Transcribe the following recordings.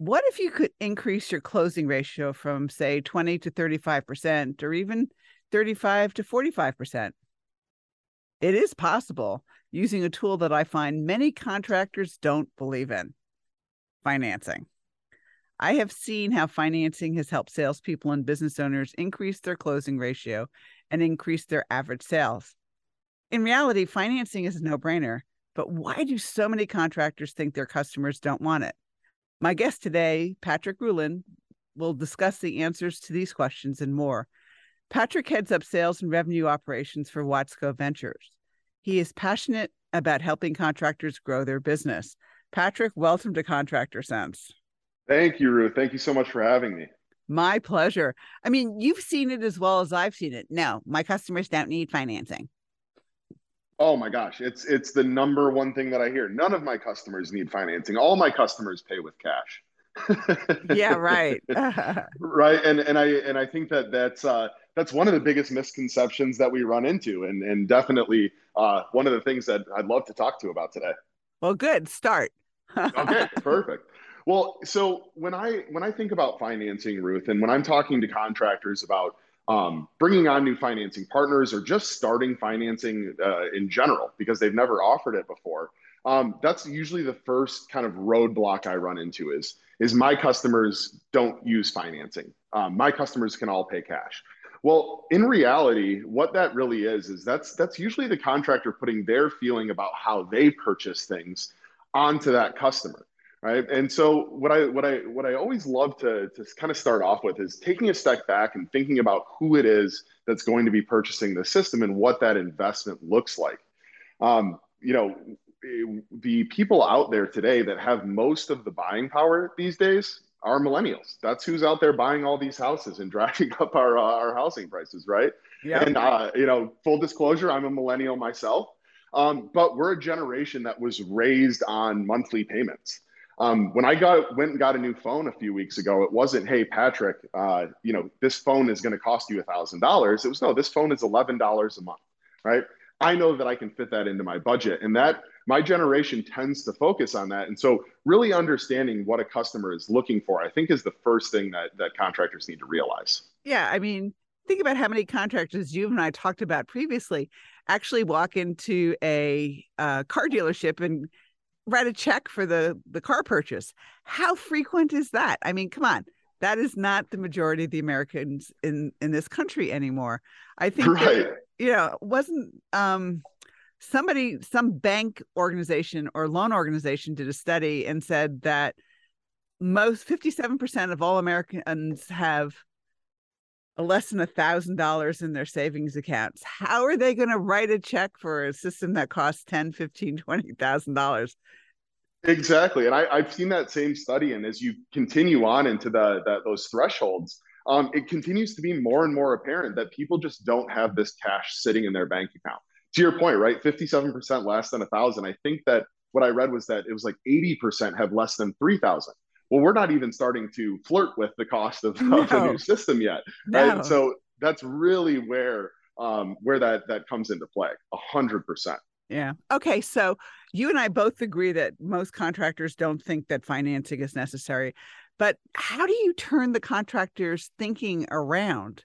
What if you could increase your closing ratio from, say, 20 to 35%, or even 35 to 45%? It is possible using a tool that I find many contractors don't believe in financing. I have seen how financing has helped salespeople and business owners increase their closing ratio and increase their average sales. In reality, financing is a no brainer, but why do so many contractors think their customers don't want it? My guest today, Patrick Rulin, will discuss the answers to these questions and more. Patrick heads up sales and revenue operations for Watsco Ventures. He is passionate about helping contractors grow their business. Patrick, welcome to Contractor Sense. Thank you, Ruth. Thank you so much for having me. My pleasure. I mean, you've seen it as well as I've seen it. No, my customers don't need financing. Oh my gosh, it's it's the number one thing that I hear. None of my customers need financing. All my customers pay with cash. yeah, right. right, and and I and I think that that's uh, that's one of the biggest misconceptions that we run into, and and definitely uh, one of the things that I'd love to talk to about today. Well, good start. okay, perfect. Well, so when I when I think about financing, Ruth, and when I'm talking to contractors about um, bringing on new financing partners or just starting financing uh, in general because they've never offered it before. Um, that's usually the first kind of roadblock i run into is is my customers don't use financing. Um, my customers can all pay cash. Well in reality what that really is is that's that's usually the contractor putting their feeling about how they purchase things onto that customer right? And so what i what i what i always love to to kind of start off with is taking a step back and thinking about who it is that's going to be purchasing the system and what that investment looks like. Um, you know the people out there today that have most of the buying power these days are millennials. That's who's out there buying all these houses and driving up our uh, our housing prices right? Yeah. And uh, you know full disclosure i'm a millennial myself. Um, but we're a generation that was raised on monthly payments um, when I got went and got a new phone a few weeks ago, it wasn't, "Hey Patrick, uh, you know this phone is going to cost you a thousand dollars." It was, "No, this phone is eleven dollars a month." Right? I know that I can fit that into my budget, and that my generation tends to focus on that. And so, really understanding what a customer is looking for, I think, is the first thing that that contractors need to realize. Yeah, I mean, think about how many contractors you and I talked about previously actually walk into a uh, car dealership and write a check for the the car purchase. How frequent is that? I mean, come on. That is not the majority of the Americans in in this country anymore. I think right. that, you know, wasn't um somebody some bank organization or loan organization did a study and said that most 57% of all Americans have less than a thousand dollars in their savings accounts how are they going to write a check for a system that costs 10 15 20 thousand dollars exactly and I, have seen that same study and as you continue on into the that those thresholds um, it continues to be more and more apparent that people just don't have this cash sitting in their bank account to your point right 57% less than a thousand i think that what i read was that it was like 80% have less than 3000 well, we're not even starting to flirt with the cost of, no. of the new system yet, right? No. So that's really where um, where that that comes into play, a hundred percent. Yeah. Okay. So you and I both agree that most contractors don't think that financing is necessary, but how do you turn the contractors' thinking around?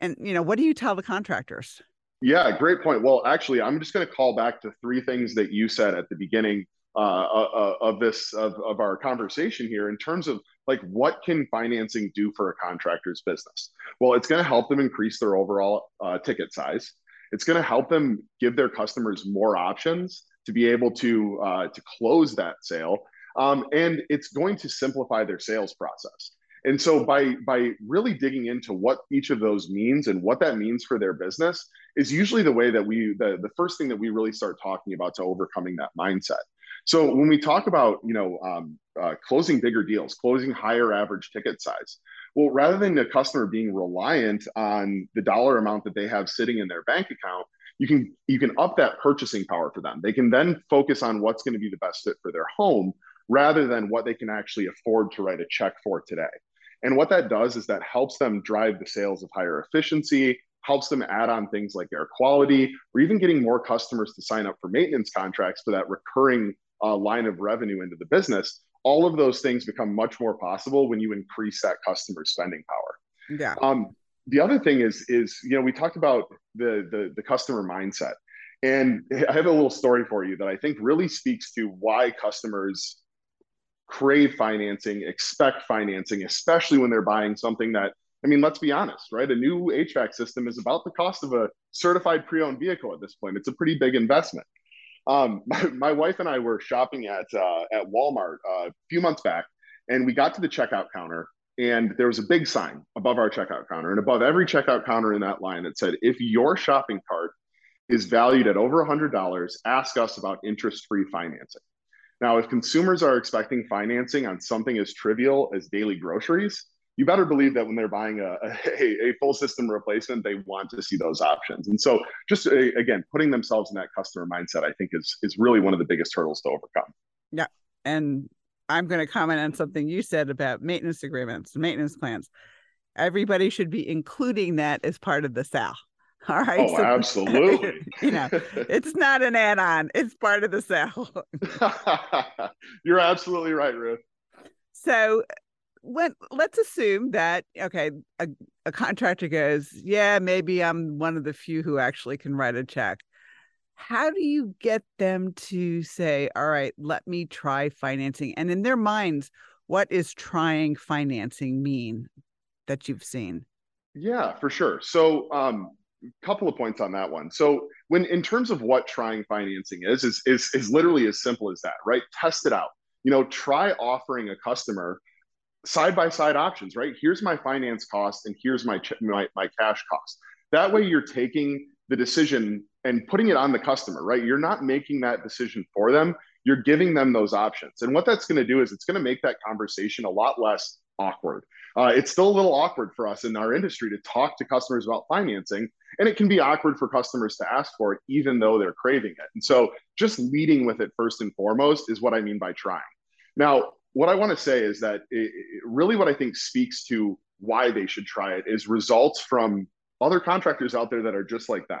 And you know, what do you tell the contractors? Yeah, great point. Well, actually, I'm just going to call back to three things that you said at the beginning uh, uh, of this of, of our conversation here in terms of like what can financing do for a contractor's business well it's going to help them increase their overall uh, ticket size it's going to help them give their customers more options to be able to uh, to close that sale um, and it's going to simplify their sales process. And so by by really digging into what each of those means and what that means for their business is usually the way that we the, the first thing that we really start talking about to overcoming that mindset. So when we talk about you know um, uh, closing bigger deals, closing higher average ticket size, Well, rather than the customer being reliant on the dollar amount that they have sitting in their bank account, you can you can up that purchasing power for them. They can then focus on what's going to be the best fit for their home rather than what they can actually afford to write a check for today. And what that does is that helps them drive the sales of higher efficiency, helps them add on things like air quality, or even getting more customers to sign up for maintenance contracts for that recurring uh, line of revenue into the business. All of those things become much more possible when you increase that customer spending power. Yeah. Um, the other thing is, is you know, we talked about the, the the customer mindset, and I have a little story for you that I think really speaks to why customers crave financing, expect financing, especially when they're buying something that, I mean, let's be honest, right? A new HVAC system is about the cost of a certified pre owned vehicle at this point. It's a pretty big investment. Um, my, my, wife and I were shopping at, uh, at Walmart uh, a few months back, and we got to the checkout counter, and there was a big sign above our checkout counter. And above every checkout counter in that line, that said, if your shopping cart is valued at over $100, ask us about interest free financing. Now, if consumers are expecting financing on something as trivial as daily groceries, you better believe that when they're buying a, a, a, full system replacement, they want to see those options. And so, just again, putting themselves in that customer mindset, I think, is is really one of the biggest hurdles to overcome. Yeah, and I'm going to comment on something you said about maintenance agreements, maintenance plans. Everybody should be including that as part of the sale. All right. Oh, so, absolutely. you know, it's not an add on, it's part of the sale. You're absolutely right, Ruth. So, when let's assume that okay a, a contractor goes yeah maybe i'm one of the few who actually can write a check how do you get them to say all right let me try financing and in their minds what is trying financing mean that you've seen yeah for sure so um couple of points on that one. So when in terms of what trying financing is, is is is literally as simple as that, right? Test it out. You know, try offering a customer side by side options, right? Here's my finance cost and here's my, my my cash cost. That way you're taking the decision and putting it on the customer, right? You're not making that decision for them. You're giving them those options. And what that's going to do is it's going to make that conversation a lot less awkward. Uh, it's still a little awkward for us in our industry to talk to customers about financing, and it can be awkward for customers to ask for it, even though they're craving it. And so, just leading with it first and foremost is what I mean by trying. Now, what I want to say is that it, really what I think speaks to why they should try it is results from other contractors out there that are just like them.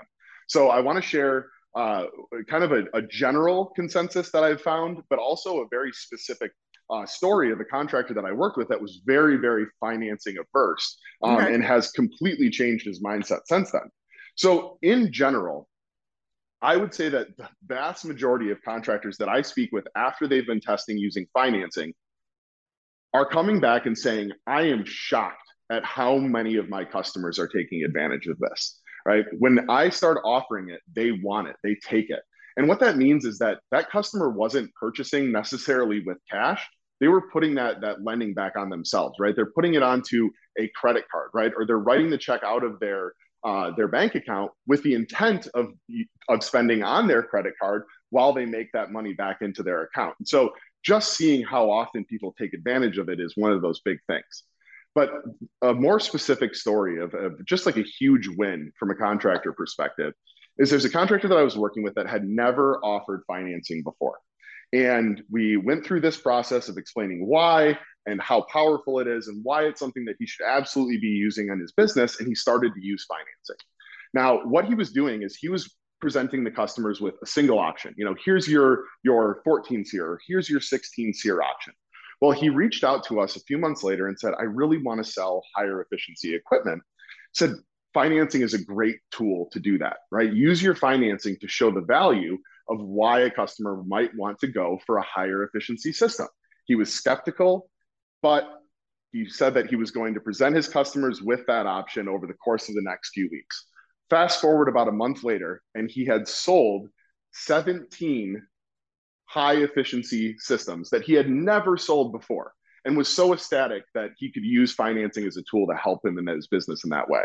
So, I want to share uh, kind of a, a, general consensus that I've found, but also a very specific uh, story of a contractor that I worked with that was very, very financing averse um, okay. and has completely changed his mindset since then. So, in general, I would say that the vast majority of contractors that I speak with after they've been testing using financing are coming back and saying, I am shocked at how many of my customers are taking advantage of this. Right. When I start offering it, they want it, they take it. And what that means is that that customer wasn't purchasing necessarily with cash. They were putting that that lending back on themselves, right? They're putting it onto a credit card, right? Or they're writing the check out of their uh, their bank account with the intent of of spending on their credit card while they make that money back into their account. And so, just seeing how often people take advantage of it is one of those big things. But a more specific story of, of just like a huge win from a contractor perspective is there's a contractor that I was working with that had never offered financing before. And we went through this process of explaining why and how powerful it is and why it's something that he should absolutely be using on his business. And he started to use financing. Now, what he was doing is he was presenting the customers with a single option. You know, here's your your 14 SEER, here's your 16 SEER option. Well, he reached out to us a few months later and said, I really want to sell higher efficiency equipment. Said, financing is a great tool to do that, right? Use your financing to show the value of why a customer might want to go for a higher efficiency system. He was skeptical, but he said that he was going to present his customers with that option over the course of the next few weeks. Fast forward about a month later, and he had sold 17 high efficiency systems that he had never sold before and was so ecstatic that he could use financing as a tool to help him in his business in that way.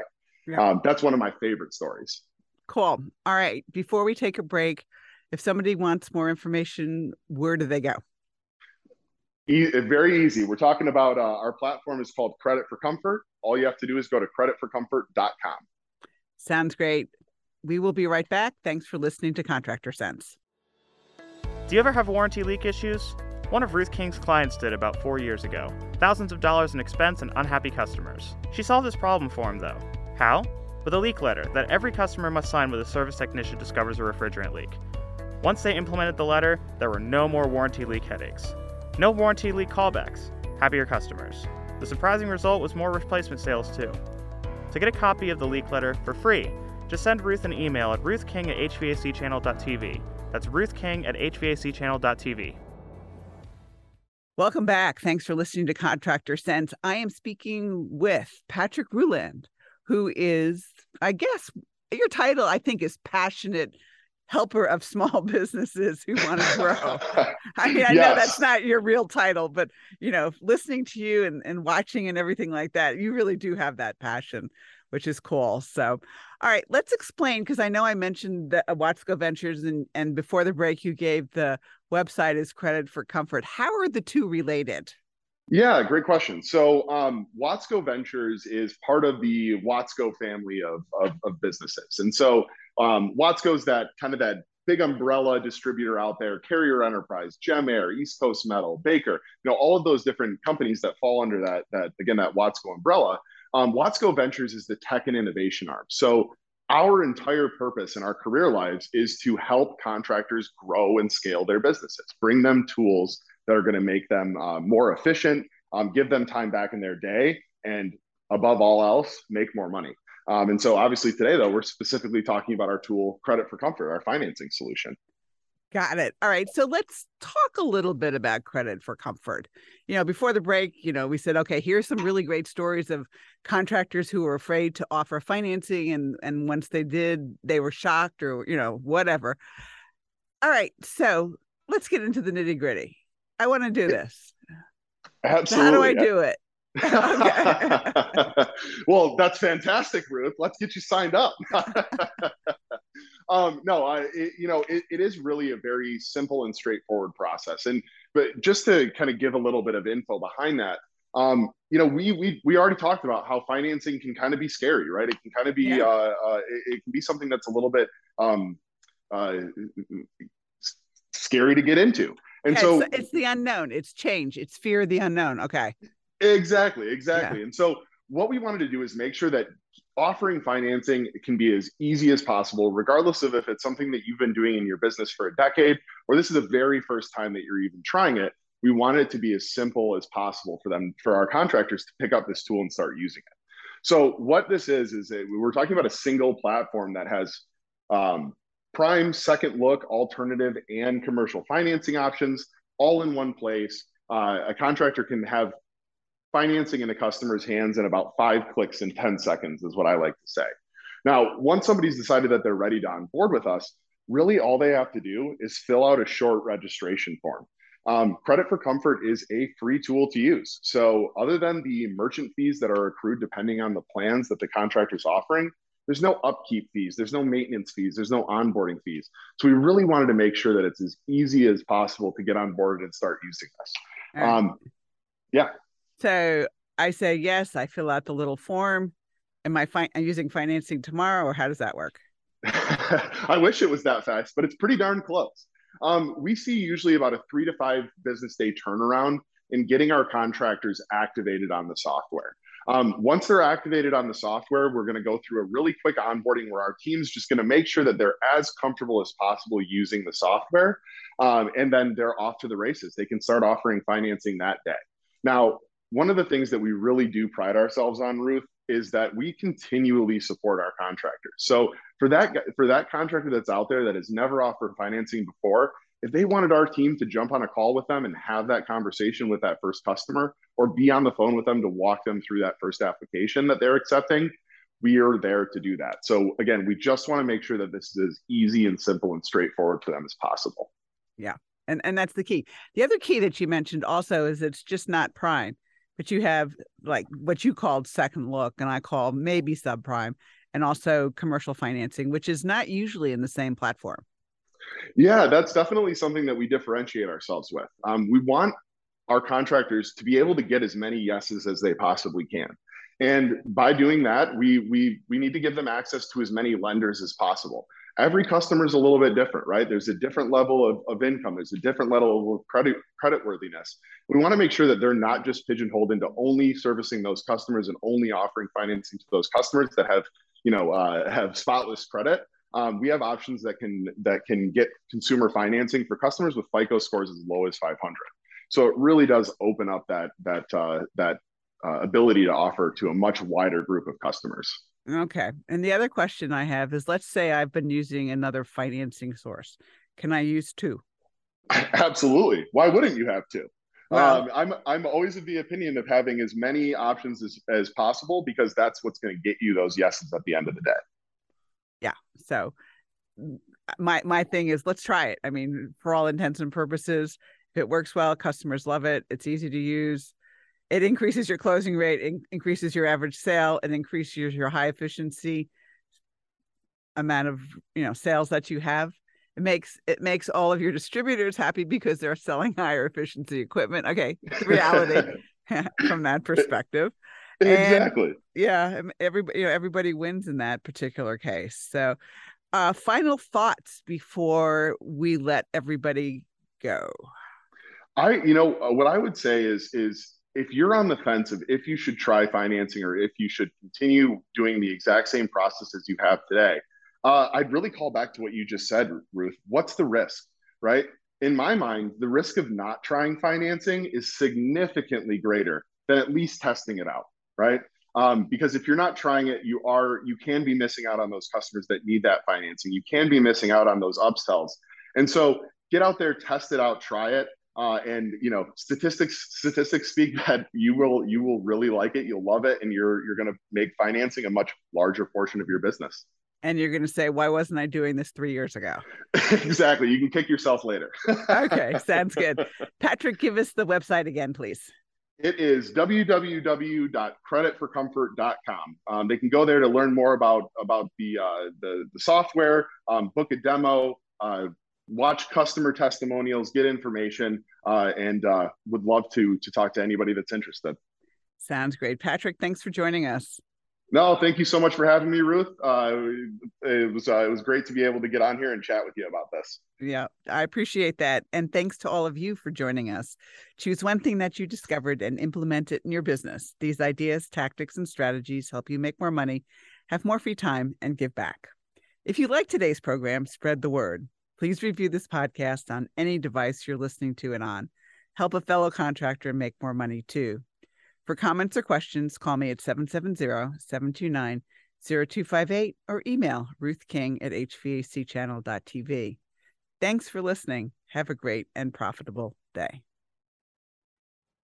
Yeah. Um, that's one of my favorite stories. Cool. All right. Before we take a break, if somebody wants more information, where do they go? E- very easy. We're talking about uh, our platform is called Credit for Comfort. All you have to do is go to creditforcomfort.com. Sounds great. We will be right back. Thanks for listening to Contractor Sense. Do you ever have warranty leak issues? One of Ruth King's clients did about four years ago. Thousands of dollars in expense and unhappy customers. She solved this problem for him, though. How? With a leak letter that every customer must sign when a service technician discovers a refrigerant leak. Once they implemented the letter, there were no more warranty leak headaches. No warranty leak callbacks. Happier customers. The surprising result was more replacement sales, too. To get a copy of the leak letter for free, just send Ruth an email at ruthking at hvacchannel.tv. That's Ruth King at hvacchannel.tv. Welcome back. Thanks for listening to Contractor Sense. I am speaking with Patrick Ruland, who is, I guess, your title, I think, is passionate helper of small businesses who want to grow. I mean, I yes. know that's not your real title, but you know, listening to you and, and watching and everything like that, you really do have that passion, which is cool. So, all right, let's explain because I know I mentioned the uh, Watsco Ventures and and before the break you gave the website is credit for comfort. How are the two related? Yeah, great question. So um, Watsco Ventures is part of the Watsco family of, of, of businesses. And so um, Watsco's that kind of that big umbrella distributor out there, Carrier Enterprise, Gemaire, East Coast Metal, Baker, you know, all of those different companies that fall under that, that again, that Watsco umbrella. Um, Watsco Ventures is the tech and innovation arm. So our entire purpose in our career lives is to help contractors grow and scale their businesses, bring them tools that are going to make them uh, more efficient, um, give them time back in their day, and above all else, make more money. Um, and so, obviously, today, though, we're specifically talking about our tool, Credit for Comfort, our financing solution. Got it. All right. So let's talk a little bit about credit for comfort. You know, before the break, you know, we said, okay, here's some really great stories of contractors who were afraid to offer financing and and once they did, they were shocked or, you know, whatever. All right. So let's get into the nitty-gritty. I want to do this. Absolutely. So how do I do it? well, that's fantastic, Ruth. Let's get you signed up. um, no, I, it, you know, it, it is really a very simple and straightforward process. And but just to kind of give a little bit of info behind that, um, you know, we we we already talked about how financing can kind of be scary, right? It can kind of be yeah. uh, uh, it, it, can be something that's a little bit um, uh, scary to get into. And yeah, so it's, it's, the unknown. It's change. It's fear of the unknown. Okay. Exactly. Exactly. Yeah. And so what we wanted to do is make sure that offering financing can be as easy as possible, regardless of if it's something that you've been doing in your business for a decade or this is the very first time that you're even trying it. We want it to be as simple as possible for them, for our contractors to pick up this tool and start using it. So, what this is, is that we're talking about a single platform that has um, prime, second look, alternative, and commercial financing options all in one place. Uh, a contractor can have financing in a customer's hands in about five clicks in 10 seconds, is what I like to say. Now, once somebody's decided that they're ready to onboard with us, really all they have to do is fill out a short registration form. Um, Credit for Comfort is a free tool to use. So, other than the merchant fees that are accrued depending on the plans that the contractor is offering, there's no upkeep fees, there's no maintenance fees, there's no onboarding fees. So, we really wanted to make sure that it's as easy as possible to get on board and start using this. Um, yeah. So I say yes. I fill out the little form. Am I fi- using financing tomorrow, or how does that work? I wish it was that fast, but it's pretty darn close. Um, we see usually about a three to five business day turnaround in getting our contractors activated on the software. Um, once they're activated on the software, we're going to go through a really quick onboarding where our team's just going to make sure that they're as comfortable as possible using the software. Um, and then they're off to the races. They can start offering financing that day. Now, one of the things that we really do pride ourselves on, Ruth, is that we continually support our contractors. So for that for that contractor that's out there that has never offered financing before, if they wanted our team to jump on a call with them and have that conversation with that first customer or be on the phone with them to walk them through that first application that they're accepting, we are there to do that. So again, we just want to make sure that this is as easy and simple and straightforward for them as possible. Yeah. And and that's the key. The other key that you mentioned also is it's just not prime but you have like what you called second look and I call maybe subprime and also commercial financing, which is not usually in the same platform. Yeah, that's definitely something that we differentiate ourselves with. Um, we want our contractors to be able to get as many yeses as they possibly can. And by doing that, we we we need to give them access to as many lenders as possible. Every customer is a little bit different, right? There's a different level of, of income. There's a different level of credit credit worthiness. We want to make sure that they're not just pigeonholed into only servicing those customers and only offering financing to those customers that have, you know, uh, have spotless credit. Um, we have options that can that can get consumer financing for customers with FICO scores as low as 500. So it really does open up that that uh, that uh, ability to offer to a much wider group of customers. Okay. And the other question I have is let's say I've been using another financing source. Can I use two? Absolutely. Why wouldn't you have two? Well, um, I'm I'm always of the opinion of having as many options as, as possible because that's what's going to get you those yeses at the end of the day. Yeah. So my my thing is let's try it. I mean, for all intents and purposes, if it works well, customers love it. It's easy to use it increases your closing rate, in- increases your average sale, and increases your, your high efficiency amount of you know sales that you have. It makes it makes all of your distributors happy because they're selling higher efficiency equipment. Okay, reality from that perspective. Exactly. And, yeah, everybody you know everybody wins in that particular case. So, uh, final thoughts before we let everybody go. I, you know, uh, what I would say is is if you're on the fence of if you should try financing or if you should continue doing the exact same process as you have today, uh, I'd really call back to what you just said, Ruth. What's the risk, right? In my mind, the risk of not trying financing is significantly greater than at least testing it out, right? Um, because if you're not trying it, you are you can be missing out on those customers that need that financing. You can be missing out on those upsells. And so get out there, test it out, try it. Uh, and you know statistics statistics speak that you will you will really like it you'll love it and you're you're going to make financing a much larger portion of your business. And you're going to say why wasn't i doing this three years ago? Exactly you can kick yourself later. Okay sounds good. Patrick give us the website again please. It is www.creditforcomfort.com. Um, they can go there to learn more about about the uh, the, the software, um, book a demo, uh, watch customer testimonials, get information, uh, and uh, would love to to talk to anybody that's interested. Sounds great, Patrick. Thanks for joining us. No, thank you so much for having me, Ruth. Uh, it was uh, it was great to be able to get on here and chat with you about this. Yeah, I appreciate that, and thanks to all of you for joining us. Choose one thing that you discovered and implement it in your business. These ideas, tactics, and strategies help you make more money, have more free time, and give back. If you like today's program, spread the word. Please review this podcast on any device you're listening to it on. Help a fellow contractor make more money too. For comments or questions, call me at 770 729 0258 or email ruthking at hvacchannel.tv. Thanks for listening. Have a great and profitable day.